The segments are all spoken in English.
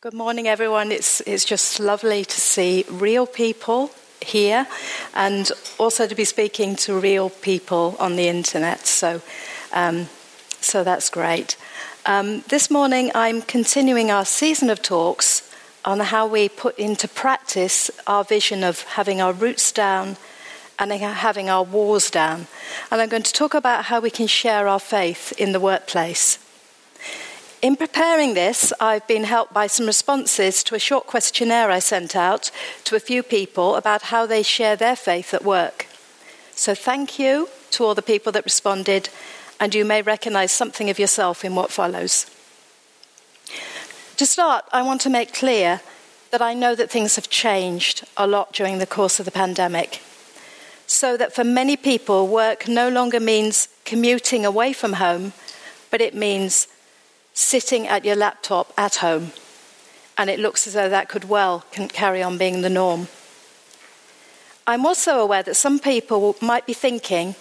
Good morning, everyone. It's, it's just lovely to see real people here and also to be speaking to real people on the internet. So, um, so that's great. Um, this morning, I'm continuing our season of talks on how we put into practice our vision of having our roots down and having our walls down. And I'm going to talk about how we can share our faith in the workplace. In preparing this, I've been helped by some responses to a short questionnaire I sent out to a few people about how they share their faith at work. So, thank you to all the people that responded, and you may recognize something of yourself in what follows. To start, I want to make clear that I know that things have changed a lot during the course of the pandemic. So that for many people, work no longer means commuting away from home, but it means sitting at your laptop at home. And it looks as though that could well carry on being the norm. I'm also aware that some people might be thinking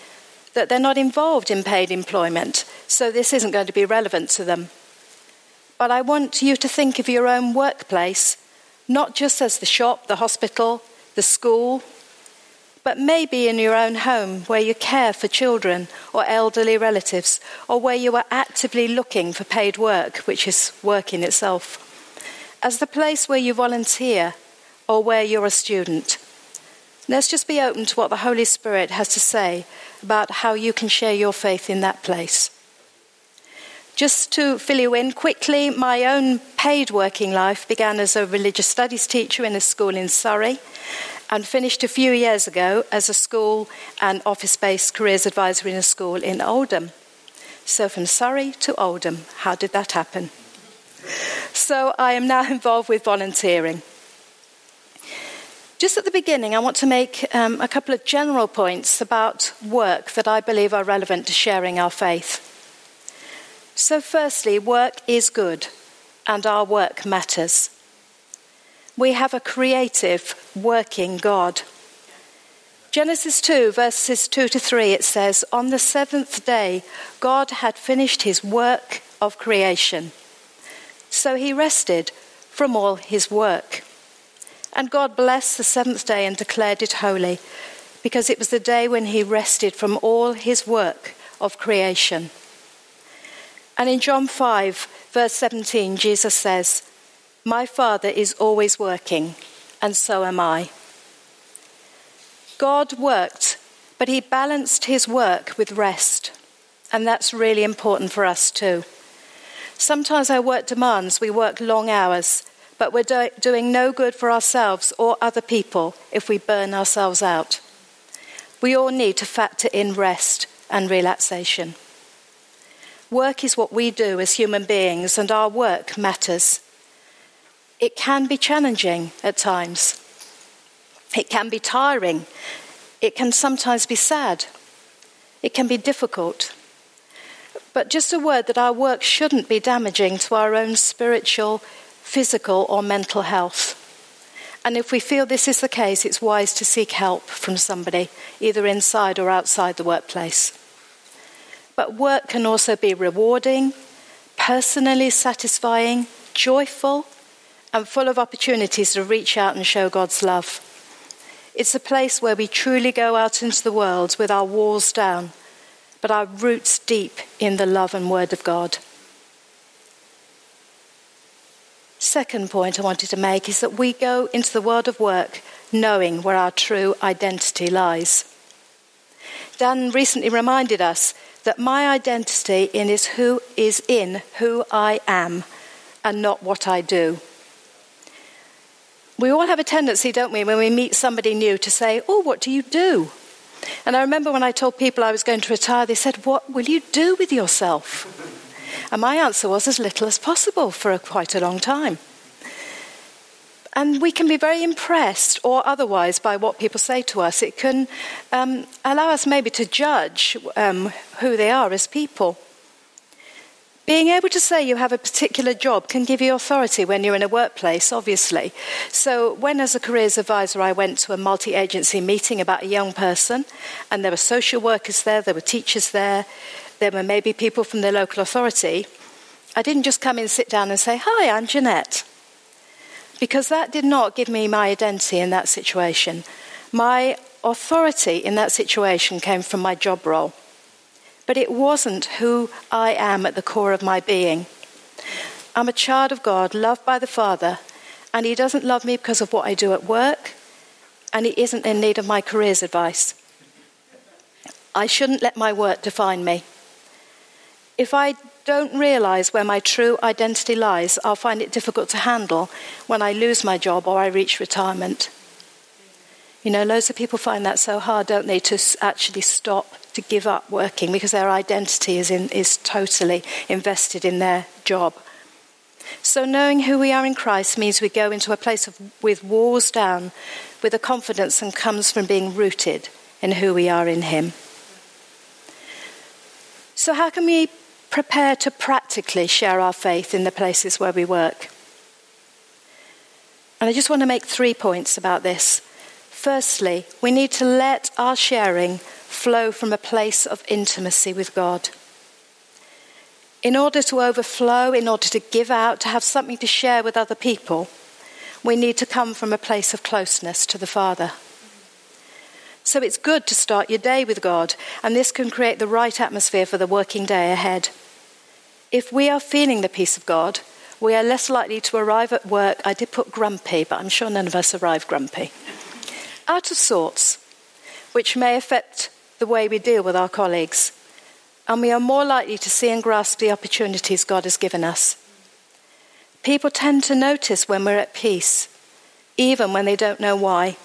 that they're not involved in paid employment, so this isn't going to be relevant to them. But I want you to think of your own workplace not just as the shop, the hospital, the school, but maybe in your own home where you care for children or elderly relatives, or where you are actively looking for paid work, which is work in itself, as the place where you volunteer or where you're a student. Let's just be open to what the Holy Spirit has to say about how you can share your faith in that place. Just to fill you in quickly, my own paid working life began as a religious studies teacher in a school in Surrey and finished a few years ago as a school and office based careers advisor in a school in Oldham. So from Surrey to Oldham, how did that happen? So I am now involved with volunteering. Just at the beginning, I want to make um, a couple of general points about work that I believe are relevant to sharing our faith. So, firstly, work is good, and our work matters. We have a creative, working God. Genesis 2, verses 2 to 3, it says, On the seventh day, God had finished his work of creation. So he rested from all his work. And God blessed the seventh day and declared it holy, because it was the day when he rested from all his work of creation. And in John 5, verse 17, Jesus says, my Father is always working, and so am I. God worked, but he balanced his work with rest, and that's really important for us too. Sometimes our work demands we work long hours, but we're do- doing no good for ourselves or other people if we burn ourselves out. We all need to factor in rest and relaxation. Work is what we do as human beings, and our work matters. It can be challenging at times. It can be tiring. It can sometimes be sad. It can be difficult. But just a word that our work shouldn't be damaging to our own spiritual, physical, or mental health. And if we feel this is the case, it's wise to seek help from somebody, either inside or outside the workplace. But work can also be rewarding, personally satisfying, joyful, and full of opportunities to reach out and show God's love. It's a place where we truly go out into the world with our walls down, but our roots deep in the love and word of God. Second point I wanted to make is that we go into the world of work knowing where our true identity lies. Dan recently reminded us that my identity in is who is in who I am and not what I do. We all have a tendency, don't we, when we meet somebody new to say, Oh, what do you do? And I remember when I told people I was going to retire, they said, What will you do with yourself? And my answer was as little as possible for a, quite a long time. And we can be very impressed or otherwise by what people say to us. It can um, allow us maybe to judge um, who they are as people. Being able to say you have a particular job can give you authority when you're in a workplace, obviously. So, when as a careers advisor I went to a multi agency meeting about a young person, and there were social workers there, there were teachers there, there were maybe people from the local authority, I didn't just come in, sit down, and say, Hi, I'm Jeanette. because that did not give me my identity in that situation. My authority in that situation came from my job role, but it wasn't who I am at the core of my being. I'm a child of God, loved by the Father, and He doesn't love me because of what I do at work, and He isn't in need of my career's advice. I shouldn't let my work define me. If I don't realize where my true identity lies, I'll find it difficult to handle when I lose my job or I reach retirement. You know, loads of people find that so hard, don't they, to actually stop, to give up working because their identity is, in, is totally invested in their job. So, knowing who we are in Christ means we go into a place of, with walls down with a confidence and comes from being rooted in who we are in Him. So, how can we prepare to practically share our faith in the places where we work. And I just want to make three points about this. Firstly, we need to let our sharing flow from a place of intimacy with God. In order to overflow, in order to give out, to have something to share with other people, we need to come from a place of closeness to the Father. So it's good to start your day with God, and this can create the right atmosphere for the working day ahead. If we are feeling the peace of God, we are less likely to arrive at work. I did put grumpy, but I'm sure none of us arrive grumpy. Out of sorts, which may affect the way we deal with our colleagues. And we are more likely to see and grasp the opportunities God has given us. People tend to notice when we're at peace, even when they don't know why.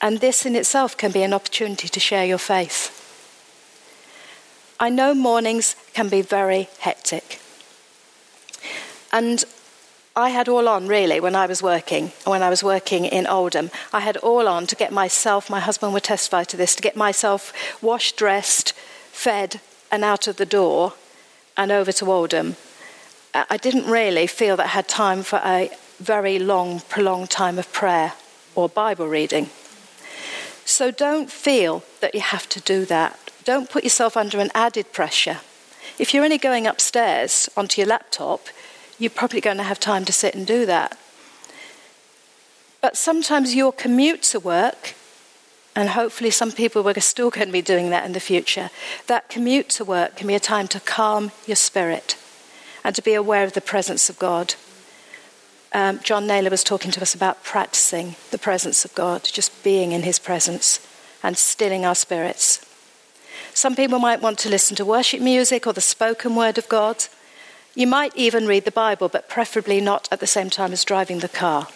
And this in itself can be an opportunity to share your faith. I know mornings can be very hectic. And I had all on really when I was working, when I was working in Oldham. I had all on to get myself, my husband would testify to this, to get myself washed, dressed, fed, and out of the door and over to Oldham. I didn't really feel that I had time for a very long, prolonged time of prayer or Bible reading. So don't feel that you have to do that. Don't put yourself under an added pressure. If you're only going upstairs onto your laptop, you're probably going to have time to sit and do that. But sometimes your commute to work, and hopefully some people are still going to be doing that in the future, that commute to work can be a time to calm your spirit and to be aware of the presence of God. Um, John Naylor was talking to us about practicing the presence of God, just being in his presence and stilling our spirits. Some people might want to listen to worship music or the spoken word of God. You might even read the Bible, but preferably not at the same time as driving the car.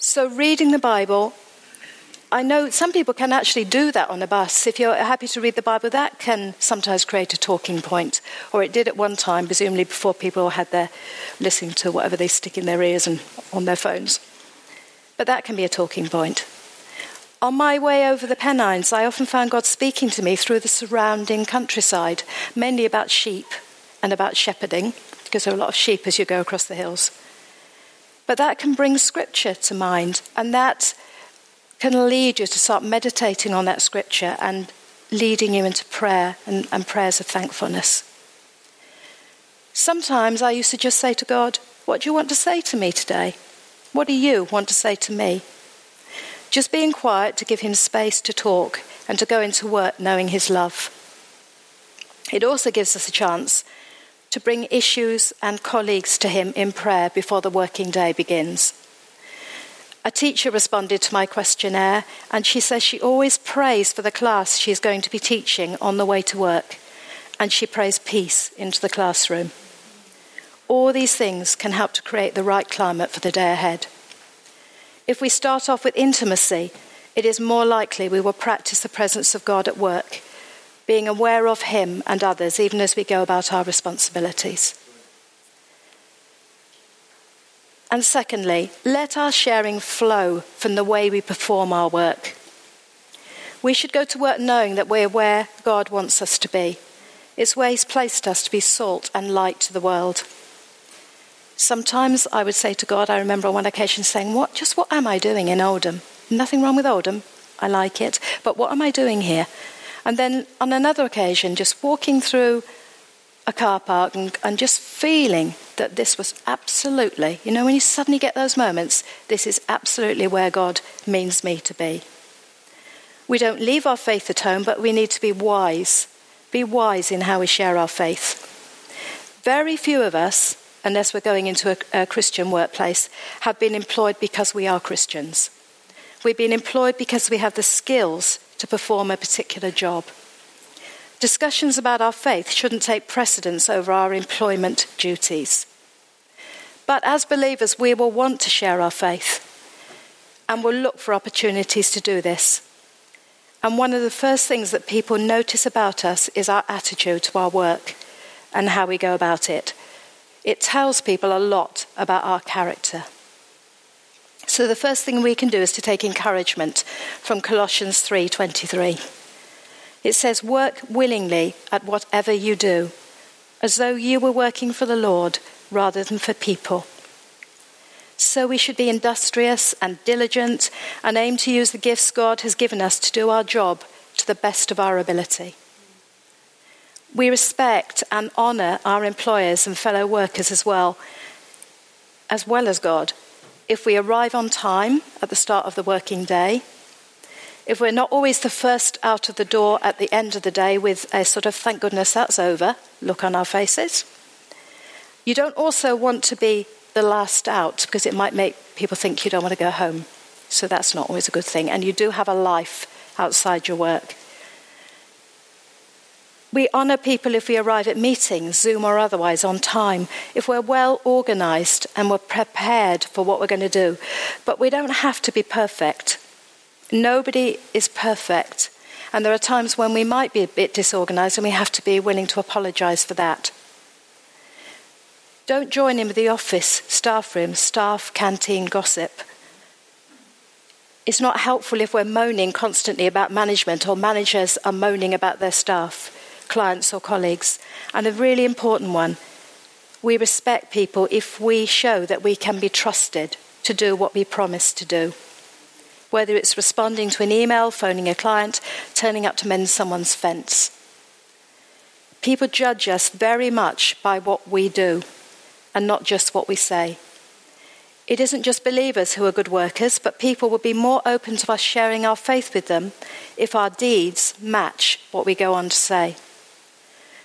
So, reading the Bible, I know some people can actually do that on a bus. If you're happy to read the Bible, that can sometimes create a talking point, or it did at one time, presumably before people had their listening to whatever they stick in their ears and on their phones. But that can be a talking point. On my way over the Pennines, I often found God speaking to me through the surrounding countryside, mainly about sheep and about shepherding, because there are a lot of sheep as you go across the hills. But that can bring scripture to mind, and that can lead you to start meditating on that scripture and leading you into prayer and, and prayers of thankfulness. Sometimes I used to just say to God, What do you want to say to me today? What do you want to say to me? Just being quiet to give him space to talk and to go into work knowing his love. It also gives us a chance to bring issues and colleagues to him in prayer before the working day begins. A teacher responded to my questionnaire, and she says she always prays for the class she's going to be teaching on the way to work, and she prays peace into the classroom. All these things can help to create the right climate for the day ahead. If we start off with intimacy, it is more likely we will practice the presence of God at work, being aware of Him and others even as we go about our responsibilities. And secondly, let our sharing flow from the way we perform our work. We should go to work knowing that we're where God wants us to be. It's where He's placed us to be salt and light to the world. Sometimes I would say to God, I remember on one occasion saying, What just what am I doing in Oldham? Nothing wrong with Oldham. I like it. But what am I doing here? And then on another occasion, just walking through a car park and, and just feeling that this was absolutely, you know, when you suddenly get those moments, this is absolutely where God means me to be. We don't leave our faith at home, but we need to be wise. Be wise in how we share our faith. Very few of us, unless we're going into a, a Christian workplace, have been employed because we are Christians. We've been employed because we have the skills to perform a particular job. Discussions about our faith shouldn't take precedence over our employment duties. But as believers, we will want to share our faith and will look for opportunities to do this. And one of the first things that people notice about us is our attitude to our work and how we go about it. It tells people a lot about our character. So the first thing we can do is to take encouragement from Colossians 3:23. It says, Work willingly at whatever you do, as though you were working for the Lord rather than for people. So we should be industrious and diligent and aim to use the gifts God has given us to do our job to the best of our ability. We respect and honour our employers and fellow workers as well, as well as God. If we arrive on time at the start of the working day, if we're not always the first out of the door at the end of the day with a sort of thank goodness that's over look on our faces. You don't also want to be the last out because it might make people think you don't want to go home. So that's not always a good thing. And you do have a life outside your work. We honour people if we arrive at meetings, Zoom or otherwise, on time, if we're well organised and we're prepared for what we're going to do. But we don't have to be perfect. Nobody is perfect. And there are times when we might be a bit disorganized and we have to be willing to apologize for that. Don't join in with the office, staff room, staff canteen gossip. It's not helpful if we're moaning constantly about management or managers are moaning about their staff, clients, or colleagues. And a really important one we respect people if we show that we can be trusted to do what we promise to do whether it's responding to an email, phoning a client, turning up to mend someone's fence. People judge us very much by what we do and not just what we say. It isn't just believers who are good workers, but people will be more open to us sharing our faith with them if our deeds match what we go on to say.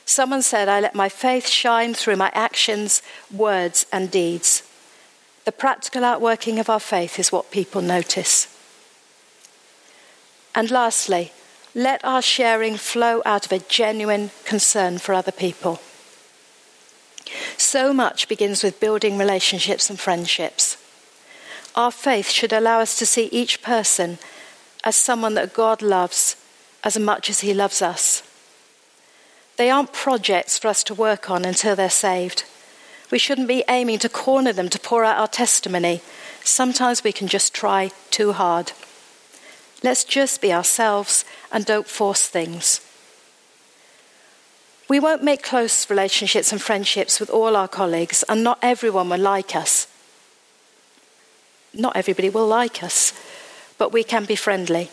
Someone said, I let my faith shine through my actions, words, and deeds. The practical outworking of our faith is what people notice. And lastly, let our sharing flow out of a genuine concern for other people. So much begins with building relationships and friendships. Our faith should allow us to see each person as someone that God loves as much as He loves us. They aren't projects for us to work on until they're saved. We shouldn't be aiming to corner them to pour out our testimony. Sometimes we can just try too hard. Let's just be ourselves and don't force things. We won't make close relationships and friendships with all our colleagues, and not everyone will like us. Not everybody will like us, but we can be friendly.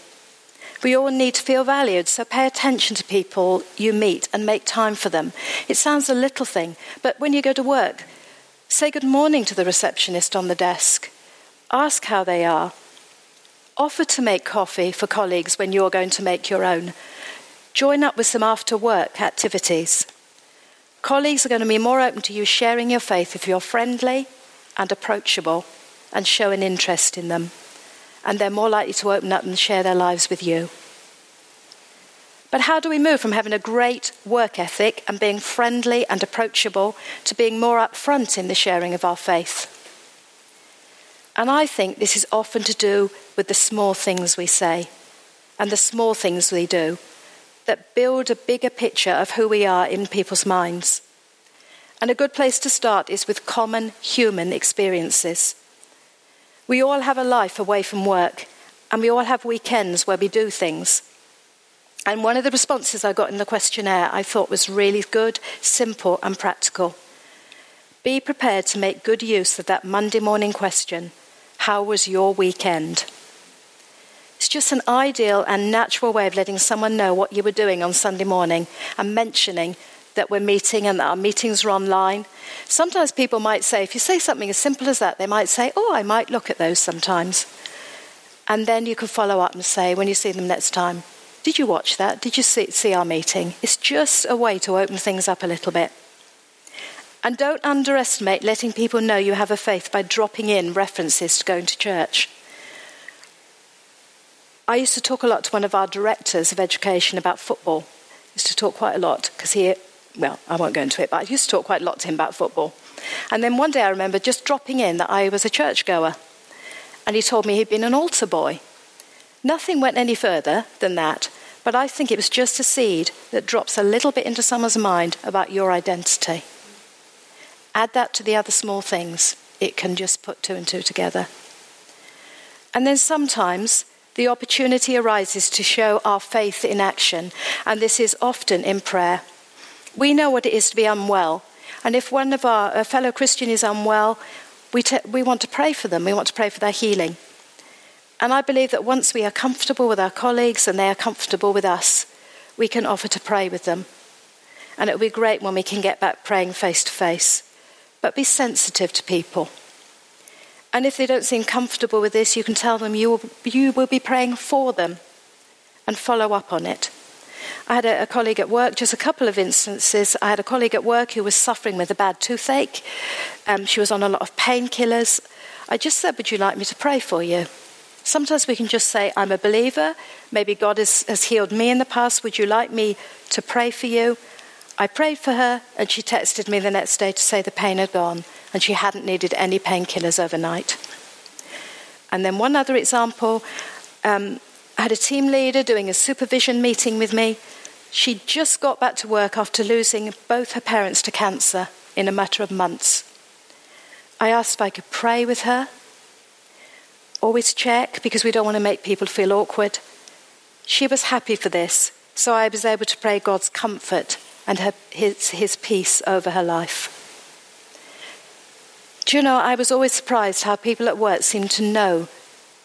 We all need to feel valued, so pay attention to people you meet and make time for them. It sounds a little thing, but when you go to work, say good morning to the receptionist on the desk. Ask how they are. Offer to make coffee for colleagues when you're going to make your own. Join up with some after work activities. Colleagues are going to be more open to you sharing your faith if you're friendly and approachable and show an interest in them. And they're more likely to open up and share their lives with you. But how do we move from having a great work ethic and being friendly and approachable to being more upfront in the sharing of our faith? And I think this is often to do with the small things we say and the small things we do that build a bigger picture of who we are in people's minds. And a good place to start is with common human experiences. We all have a life away from work, and we all have weekends where we do things. And one of the responses I got in the questionnaire I thought was really good, simple, and practical. Be prepared to make good use of that Monday morning question how was your weekend? It's just an ideal and natural way of letting someone know what you were doing on Sunday morning and mentioning that we're meeting and our meetings are online. Sometimes people might say, if you say something as simple as that, they might say, Oh, I might look at those sometimes. And then you can follow up and say, when you see them next time, Did you watch that? Did you see, see our meeting? It's just a way to open things up a little bit. And don't underestimate letting people know you have a faith by dropping in references to going to church. I used to talk a lot to one of our directors of education about football. I used to talk quite a lot because he, well, I won't go into it, but I used to talk quite a lot to him about football. And then one day I remember just dropping in that I was a churchgoer. And he told me he'd been an altar boy. Nothing went any further than that, but I think it was just a seed that drops a little bit into someone's mind about your identity. Add that to the other small things, it can just put two and two together. And then sometimes the opportunity arises to show our faith in action, and this is often in prayer. We know what it is to be unwell, and if one of our a fellow Christian is unwell, we, te- we want to pray for them, we want to pray for their healing. And I believe that once we are comfortable with our colleagues and they are comfortable with us, we can offer to pray with them. And it will be great when we can get back praying face to face. But be sensitive to people. And if they don't seem comfortable with this, you can tell them you will, you will be praying for them and follow up on it. I had a, a, colleague at work, just a couple of instances. I had a colleague at work who was suffering with a bad toothache. Um, she was on a lot of painkillers. I just said, Would you like me to pray for you? Sometimes we can just say, I'm a believer. Maybe God has, has healed me in the past. Would you like me to pray for you? I prayed for her, and she texted me the next day to say the pain had gone and she hadn't needed any painkillers overnight. And then one other example um, I had a team leader doing a supervision meeting with me. She'd just got back to work after losing both her parents to cancer in a matter of months. I asked if I could pray with her. Always check because we don't want to make people feel awkward. She was happy for this, so I was able to pray God's comfort and her, his, his peace over her life. Do you know, I was always surprised how people at work seemed to know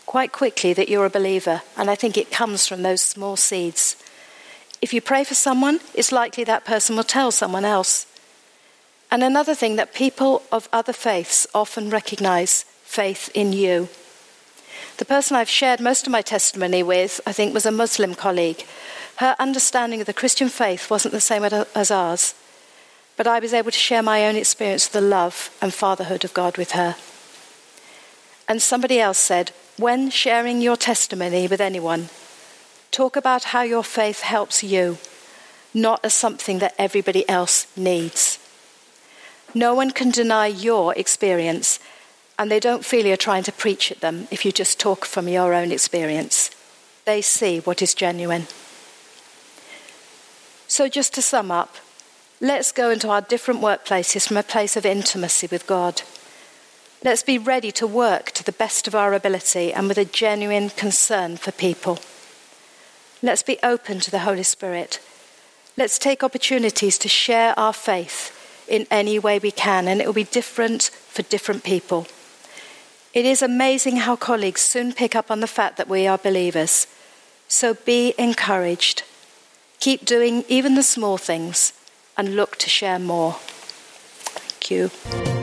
quite quickly that you're a believer, and I think it comes from those small seeds. If you pray for someone, it's likely that person will tell someone else. And another thing that people of other faiths often recognize faith in you. The person I've shared most of my testimony with, I think, was a Muslim colleague. Her understanding of the Christian faith wasn't the same as ours but I was able to share my own experience of the love and fatherhood of God with her. And somebody else said, when sharing your testimony with anyone, talk about how your faith helps you, not as something that everybody else needs. No one can deny your experience, and they don't feel you're trying to preach at them if you just talk from your own experience. They see what is genuine. So, just to sum up, Let's go into our different workplaces from a place of intimacy with God. Let's be ready to work to the best of our ability and with a genuine concern for people. Let's be open to the Holy Spirit. Let's take opportunities to share our faith in any way we can, and it will be different for different people. It is amazing how colleagues soon pick up on the fact that we are believers. So be encouraged. Keep doing even the small things and look to share more. Thank you.